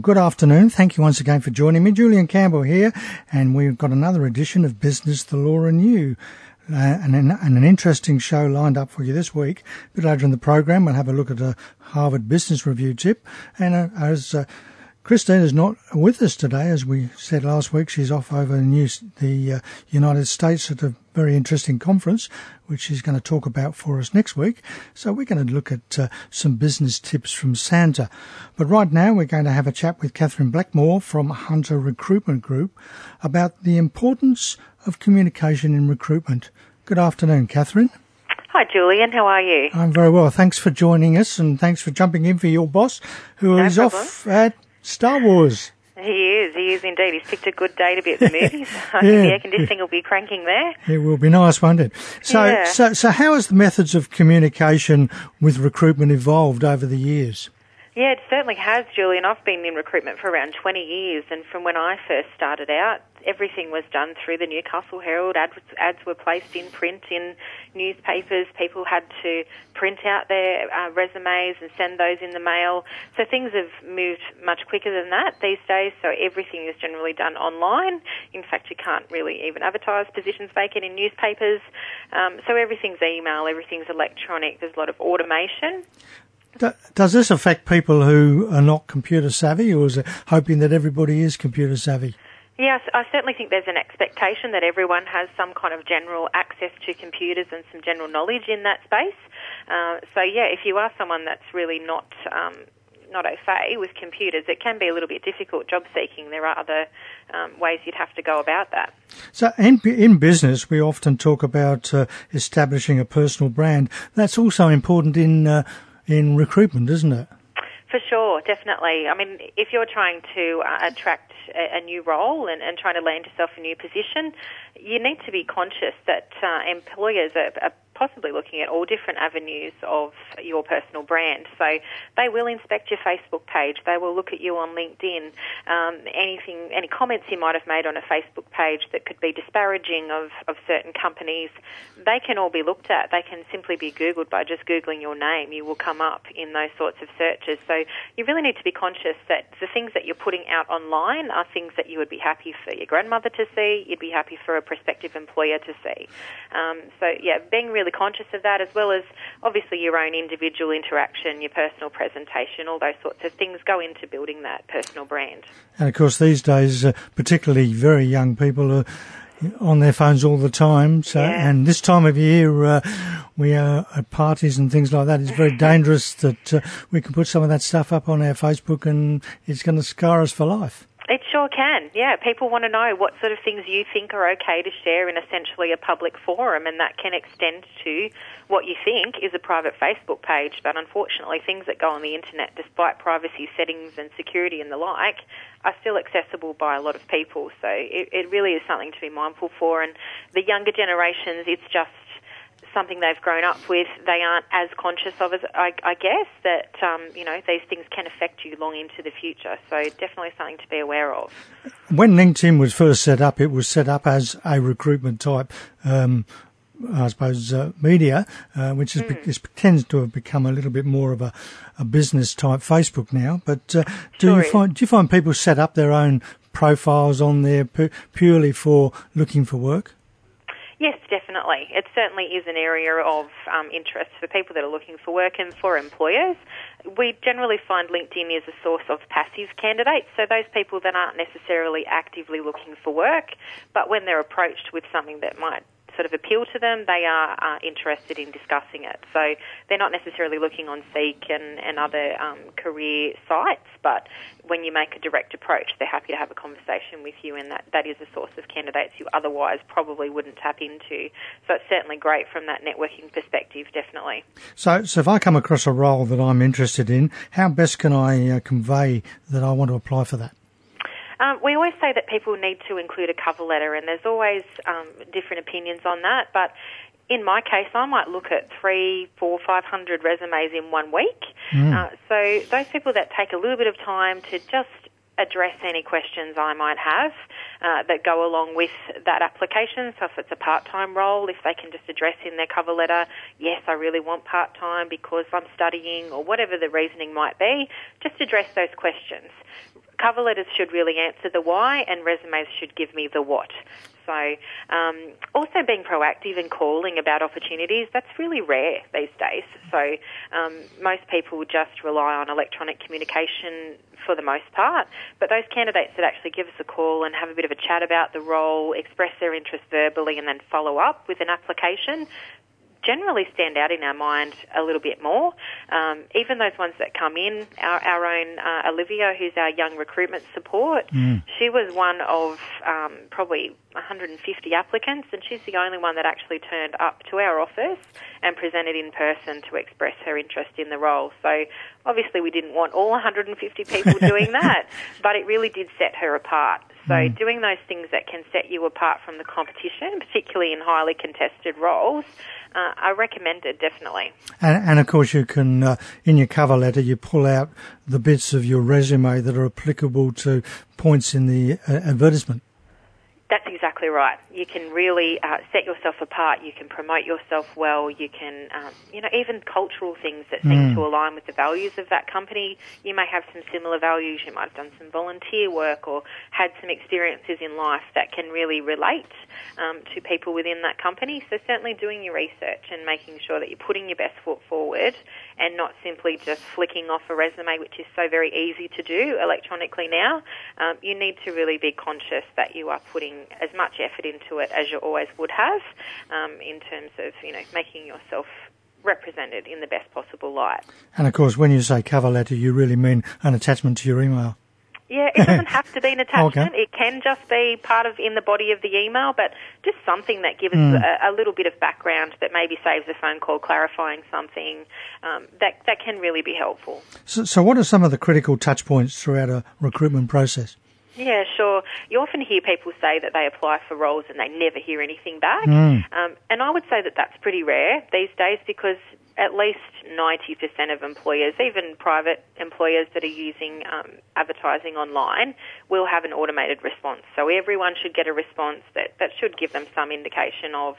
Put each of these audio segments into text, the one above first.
Good afternoon. Thank you once again for joining me. Julian Campbell here, and we've got another edition of Business, the Law and You. Uh, and, an, and, an, interesting show lined up for you this week. A bit later in the program, we'll have a look at a Harvard Business Review tip. And uh, as uh, Christine is not with us today, as we said last week. She's off over in the uh, United States at a very interesting conference, which she's going to talk about for us next week. So we're going to look at uh, some business tips from Santa. But right now, we're going to have a chat with Catherine Blackmore from Hunter Recruitment Group about the importance of communication in recruitment. Good afternoon, Catherine. Hi, Julian. How are you? I'm very well. Thanks for joining us and thanks for jumping in for your boss, who no is problem. off at Star Wars. He is, he is indeed. He's picked a good day to be at the movies. I think the air conditioning will be cranking there. It will be nice, won't it? So, Yeah. so, so how has the methods of communication with recruitment evolved over the years? Yeah, it certainly has, Julian. I've been in recruitment for around 20 years, and from when I first started out, everything was done through the Newcastle Herald. Ads, ads were placed in print in newspapers. People had to print out their uh, resumes and send those in the mail. So things have moved much quicker than that these days. So everything is generally done online. In fact, you can't really even advertise positions vacant in newspapers. Um, so everything's email, everything's electronic. There's a lot of automation. Do- Does this affect people who are not computer savvy, or is it hoping that everybody is computer savvy? Yes, I certainly think there's an expectation that everyone has some kind of general access to computers and some general knowledge in that space. Uh, so yeah, if you are someone that's really not um, not au fait with computers, it can be a little bit difficult job seeking. There are other um, ways you'd have to go about that. So, in, in business, we often talk about uh, establishing a personal brand. That's also important in uh, in recruitment, isn't it? For sure, definitely. I mean, if you're trying to uh, attract a, a new role and, and trying to land yourself a new position, you need to be conscious that uh, employers are, are possibly looking at all different avenues of your personal brand. So they will inspect your Facebook page. They will look at you on LinkedIn. Um, anything, any comments you might have made on a Facebook page that could be disparaging of, of certain companies, they can all be looked at. They can simply be Googled by just Googling your name. You will come up in those sorts of searches. So you really need to be conscious that the things that you're putting out online are things that you would be happy for your grandmother to see, you'd be happy for a prospective employer to see. Um, so yeah, being really conscious of that as well as obviously your own individual interaction, your personal presentation, all those sorts of things go into building that personal brand. And of course, these days, uh, particularly very young people are on their phones all the time. So, Yeah. and this time of year, uh, we are at parties and things like that. It's very dangerous that uh, we can put some of that stuff up on our Facebook, and it's going to scar us for life. It sure can. Yeah, people want to know what sort of things you think are okay to share in essentially a public forum, and that can extend to what you think is a private Facebook page. But unfortunately, things that go on the internet, despite privacy settings and security and the like, are still accessible by a lot of people. So it, it really is something to be mindful for. And the younger generations, it's just something they've grown up with, they aren't as conscious of as I, I guess that um, you know these things can affect you long into the future. So definitely something to be aware of. When LinkedIn was first set up, it was set up as a recruitment type. Um, I suppose uh, media, uh, which is, is, tends to have become a little bit more of a, a business type Facebook now. But uh, do Sure you find do you find people set up their own profiles on there pu- purely for looking for work? Yes, definitely. It certainly is an area of um, interest for people that are looking for work and for employers. We generally find LinkedIn is a source of passive candidates, so those people that aren't necessarily actively looking for work, but when they're approached with something that might sort of appeal to them, they are uh, interested in discussing it. So they're not necessarily looking on Seek and, and other um, career sites, but when you make a direct approach, they're happy to have a conversation with you, and that, that is a source of candidates you otherwise probably wouldn't tap into. So it's certainly great from that networking perspective, definitely. So, so if I come across a role that I'm interested in, how best can I uh, convey that I want to apply for that? Um, we always say that people need to include a cover letter, and there's always um, different opinions on that. But in my case, I might look at three, four, five hundred resumes in one week. Uh, so those people that take a little bit of time to just address any questions I might have uh, that go along with that application. So if it's a part-time role, if they can just address in their cover letter, yes, I really want part-time because I'm studying or whatever the reasoning might be, just address those questions. Cover letters should really answer the why, and resumes should give me the what. So, um, also being proactive and calling about opportunities, that's really rare these days. So, um, most people just rely on electronic communication for the most part. But those candidates that actually give us a call and have a bit of a chat about the role, express their interest verbally, and then follow up with an application, generally stand out in our mind a little bit more. Um, even those ones that come in, our, our own uh, Olivia, who's our young recruitment support, mm. she was one of um, probably 150 applicants, and she's the only one that actually turned up to our office and presented in person to express her interest in the role. So obviously we didn't want all 150 people doing that, but it really did set her apart. So mm. doing those things that can set you apart from the competition, particularly in highly contested roles, uh, I recommend it definitely. And, and, of course, you can uh, in your cover letter you pull out the bits of your resume that are applicable to points in the uh, advertisement. That's exactly right. You can really uh, set yourself apart. You can promote yourself well. You can, um, you know, even cultural things that seem mm. to align with the values of that company. You may have some similar values. You might have done some volunteer work or had some experiences in life that can really relate um, to people within that company. So certainly doing your research and making sure that you're putting your best foot forward and not simply just flicking off a resume, which is so very easy to do electronically now. Um, you need to really be conscious that you are putting as much effort into it as you always would have um, in terms of, you know, making yourself represented in the best possible light. And of course, when you say cover letter, you really mean an attachment to your email. Yeah, it doesn't have to be an attachment. Okay. It can just be part of in the body of the email, but just something that gives mm. a, a, little bit of background that maybe saves a phone call clarifying something. Um, that that can really be helpful. So, so, what are some of the critical touch points throughout a recruitment process? Yeah, sure. You often hear people say that they apply for roles and they never hear anything back. Mm. Um, and I would say that that's pretty rare these days because at least 90% of employers, even private employers that are using um, advertising online, will have an automated response. So everyone should get a response that, that should give them some indication of,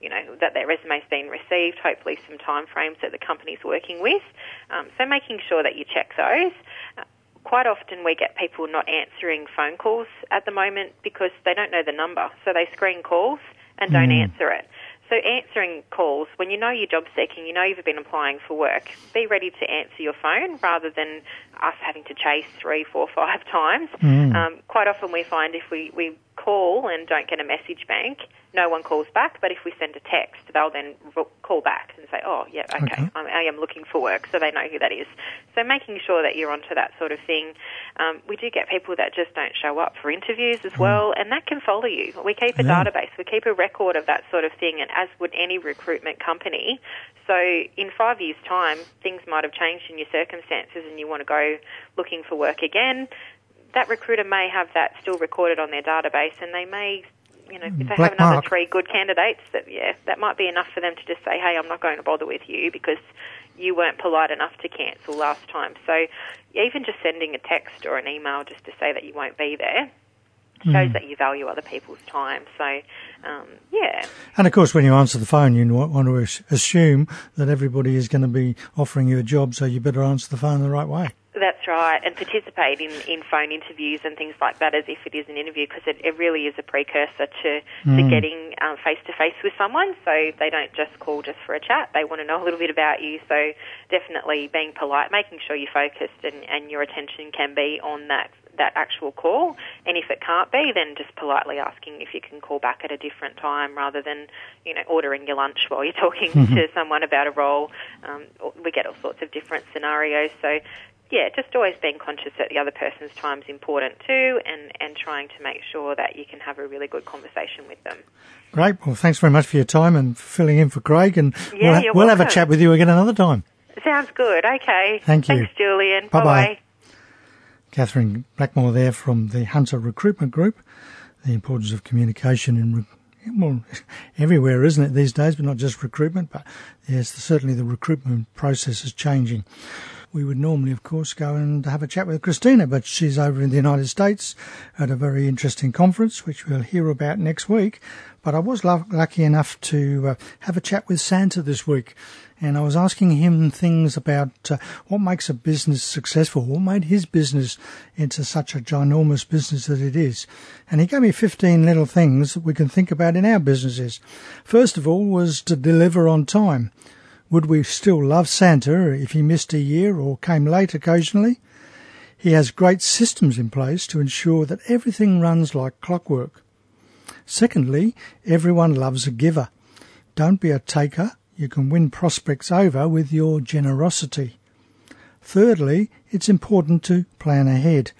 you know, that their resume's been received, hopefully some time frames that the company's working with. Um, so making sure that you check those. Uh, quite often we get people not answering phone calls at the moment because they don't know the number. So they screen calls and don't mm. answer it. So answering calls, when you know you're job seeking, you know you've been applying for work, be ready to answer your phone rather than us having to chase three, four, five times. Mm. Um, quite often we find if we, we call and don't get a message bank, no one calls back. But if we send a text, they'll then call back and say, "Oh, yeah, okay, okay. I'm, I am looking for work," so they know who that is. So making sure that you're onto that sort of thing. Um, we do get people that just don't show up for interviews as mm. well, and that can follow you. We keep a yeah. database, we keep a record of that sort of thing, and as would any recruitment company. So in five years' time, things might have changed in your circumstances, and you want to go looking for work again that recruiter may have that still recorded on their database, and they may, you know, if they Black have another mark. three good candidates, that yeah, that might be enough for them to just say, hey, I'm not going to bother with you because you weren't polite enough to cancel last time. So even just sending a text or an email just to say that you won't be there shows mm. that you value other people's time. So, um, yeah. And of course, when you answer the phone, you want to assume that everybody is going to be offering you a job, so you better answer the phone the right way. That's right, and participate in, in phone interviews and things like that as if it is an interview because it, it really is a precursor to, mm. to getting face to face with someone. So they don't just call just for a chat, they want to know a little bit about you. So definitely being polite, making sure you're focused and, and your attention can be on that that actual call. And if it can't be, then just politely asking if you can call back at a different time rather than, you know, ordering your lunch while you're talking to someone about a role. Um, we get all sorts of different scenarios. So yeah, just always being conscious that the other person's time is important too, and, and trying to make sure that you can have a really good conversation with them. Great. Well, thanks very much for your time and filling in for Craig, and yeah, we'll, we'll have a chat with you again another time. Sounds good. Okay. Thank you. Thanks, Julian. Bye bye. Catherine Blackmore there from the Hunter Recruitment Group. The importance of communication in well, everywhere, isn't it, these days, but not just recruitment, but yes, certainly the recruitment process is changing. We would normally, of course, go and have a chat with Christina, but she's over in the United States at a very interesting conference, which we'll hear about next week. But I was lucky enough to uh, have a chat with Santa this week and I was asking him things about uh, what makes a business successful, what made his business into such a ginormous business that it is. And he gave me 15 little things that we can think about in our businesses. First of all was to deliver on time. Would we still love Santa if he missed a year or came late occasionally? He has great systems in place to ensure that everything runs like clockwork. Secondly, everyone loves a giver. Don't be a taker, you can win prospects over with your generosity. Thirdly, it's important to plan ahead.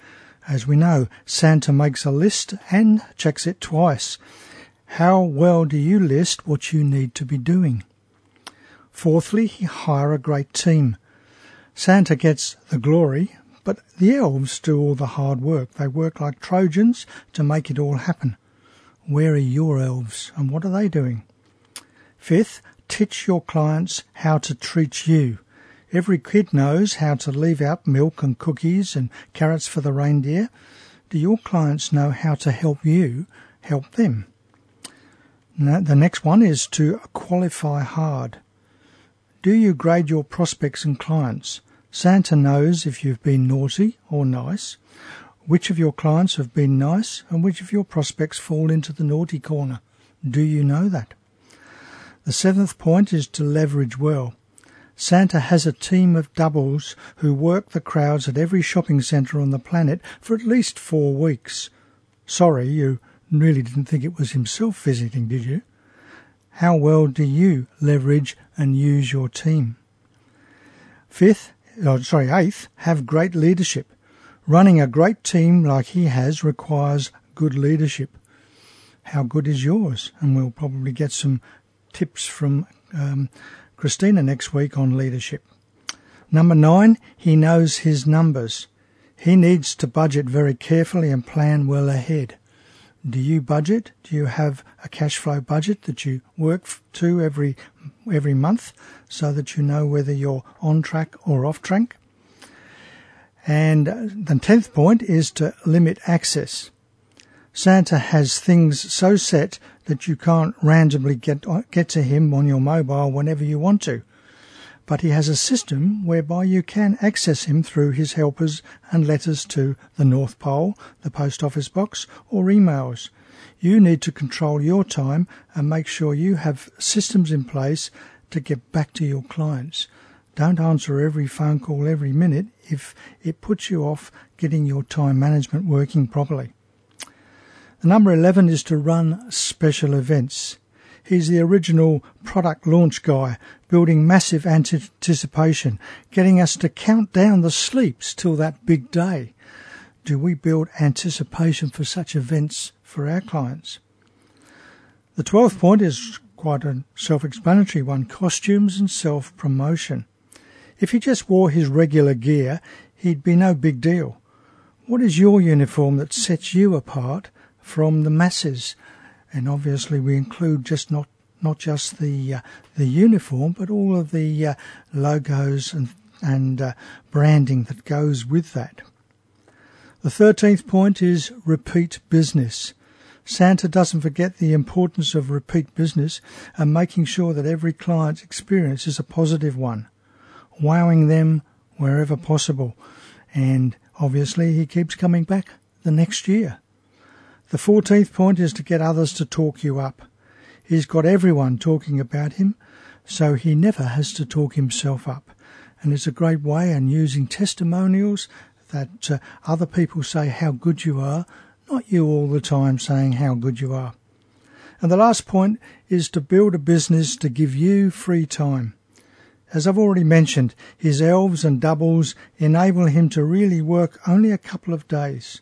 As we know, Santa makes a list and checks it twice. How well do you list what you need to be doing? Fourthly, hire a great team. Santa gets the glory, but the elves do all the hard work. They work like Trojans to make it all happen. Where are your elves and what are they doing? Fifth, teach your clients how to treat you. Every kid knows how to leave out milk and cookies and carrots for the reindeer. Do your clients know how to help you help them? Now, the next one is to qualify hard. Do you grade your prospects and clients? Santa knows if you've been naughty or nice, which of your clients have been nice, and which of your prospects fall into the naughty corner. Do you know that? The seventh point is to leverage well. Santa has a team of doubles who work the crowds at every shopping centre on the planet for at least four weeks. Sorry, you really didn't think it was himself visiting, did you? How well do you leverage and use your team? Fifth, oh, sorry, eighth, have great leadership. Running a great team like he has requires good leadership. How good is yours? And we'll probably get some tips from um, Christina next week on leadership. Number nine, he knows his numbers. He needs to budget very carefully and plan well ahead. Do you budget? Do you have a cash flow budget that you work to every every month so that you know whether you're on track or off track? And the tenth point is to limit access. Santa has things so set that you can't randomly get get to him on your mobile whenever you want to. But he has a system whereby you can access him through his helpers and letters to the North Pole, the post office box, or emails. You need to control your time and make sure you have systems in place to get back to your clients. Don't answer every phone call every minute if it puts you off getting your time management working properly. The number 11 is to run special events. He's the original product launch guy, building massive anticipation, getting us to count down the sleeps till that big day. Do we build anticipation for such events for our clients? The 12th point is quite a self-explanatory one, costumes and self-promotion. If he just wore his regular gear, he'd be no big deal. What is your uniform that sets you apart from the masses. And obviously, we include just not not just the uh, the uniform, but all of the uh, logos and and uh, branding that goes with that. The thirteenth point is repeat business. Santa doesn't forget the importance of repeat business and making sure that every client's experience is a positive one, wowing them wherever possible. And obviously, he keeps coming back the next year. The fourteenth point is to get others to talk you up. He's got everyone talking about him, so he never has to talk himself up. And it's a great way in using testimonials that uh, other people say how good you are, not you all the time saying how good you are. And the last point is to build a business to give you free time. As I've already mentioned, his elves and doubles enable him to really work only a couple of days.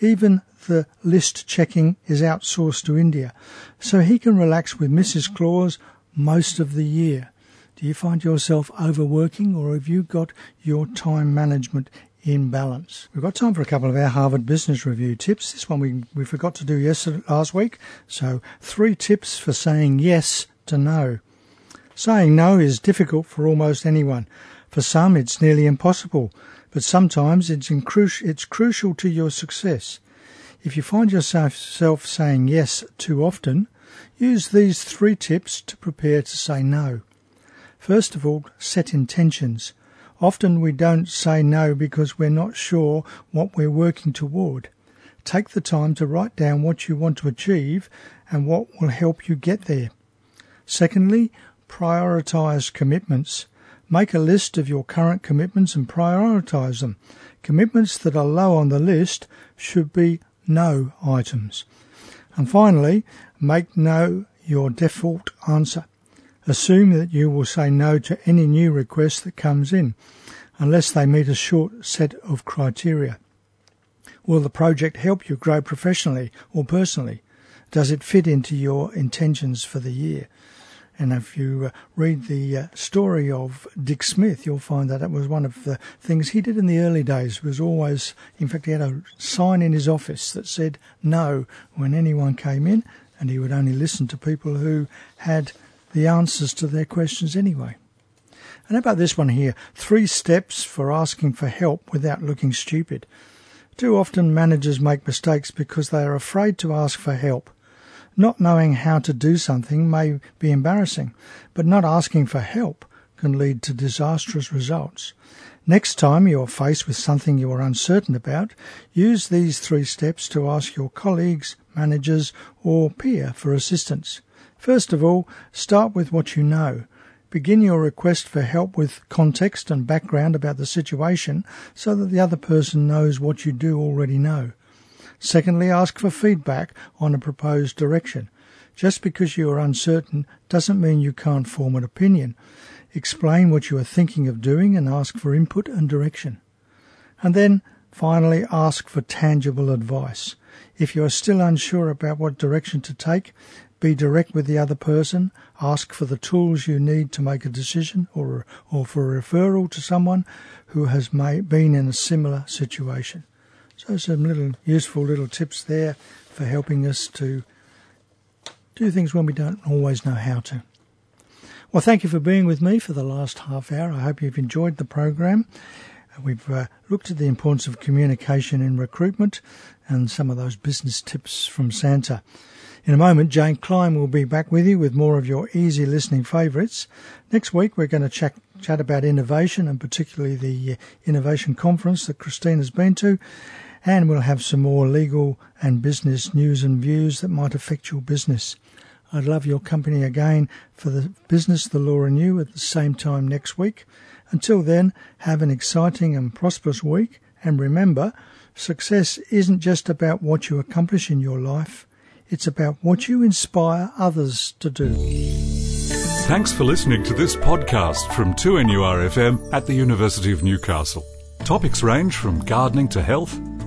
Even the list checking is outsourced to India, so he can relax with Mrs. Claus most of the year. Do you find yourself overworking or have you got your time management in balance? We've got time for a couple of our Harvard Business Review tips. This one we, we forgot to do yesterday, last week. So three tips for saying yes to no. Saying no is difficult for almost anyone. For For some, it's nearly impossible, but sometimes it's, cru- it's crucial to your success. If you find yourself saying yes too often, use these three tips to prepare to say no. First of all, set intentions. Often we don't say no because we're not sure what we're working toward. Take the time to write down what you want to achieve and what will help you get there. Secondly, prioritize commitments. Make a list of your current commitments and prioritize them. Commitments that are low on the list should be no items. And finally, make no your default answer. Assume that you will say no to any new request that comes in, unless they meet a short set of criteria. Will the project help you grow professionally or personally? Does it fit into your intentions for the year? And if you uh, read the uh, story of Dick Smith, you'll find that it was one of the things he did in the early days. Was always, in fact, he had a sign in his office that said no when anyone came in, and he would only listen to people who had the answers to their questions anyway. And how about this one here? Three steps for asking for help without looking stupid. Too often managers make mistakes because they are afraid to ask for help. Not knowing how to do something may be embarrassing, but not asking for help can lead to disastrous results. Next time you are faced with something you are uncertain about, use these three steps to ask your colleagues, managers, or peer for assistance. First of all, start with what you know. Begin your request for help with context and background about the situation so that the other person knows what you do already know. Secondly, ask for feedback on a proposed direction. Just because you are uncertain doesn't mean you can't form an opinion. Explain what you are thinking of doing and ask for input and direction. And then, finally, ask for tangible advice. If you are still unsure about what direction to take, be direct with the other person. Ask for the tools you need to make a decision or, or for a referral to someone who has made, been in a similar situation. So some little useful little tips there for helping us to do things when we don't always know how to. Well, thank you for being with me for the last half hour. I hope you've enjoyed the program. We've uh, looked at the importance of communication in recruitment and some of those business tips from Santa. In a moment, Jane Klein will be back with you with more of your easy listening favourites. Next week, we're going to chat, chat about innovation and particularly the uh, innovation conference that Christine has been to. And we'll have some more legal and business news and views that might affect your business. I'd love your company again for the business, the law and you at the same time next week. Until then, have an exciting and prosperous week. And remember, success isn't just about what you accomplish in your life. It's about what you inspire others to do. Thanks for listening to this podcast from 2NURFM at the University of Newcastle. Topics range from gardening to health,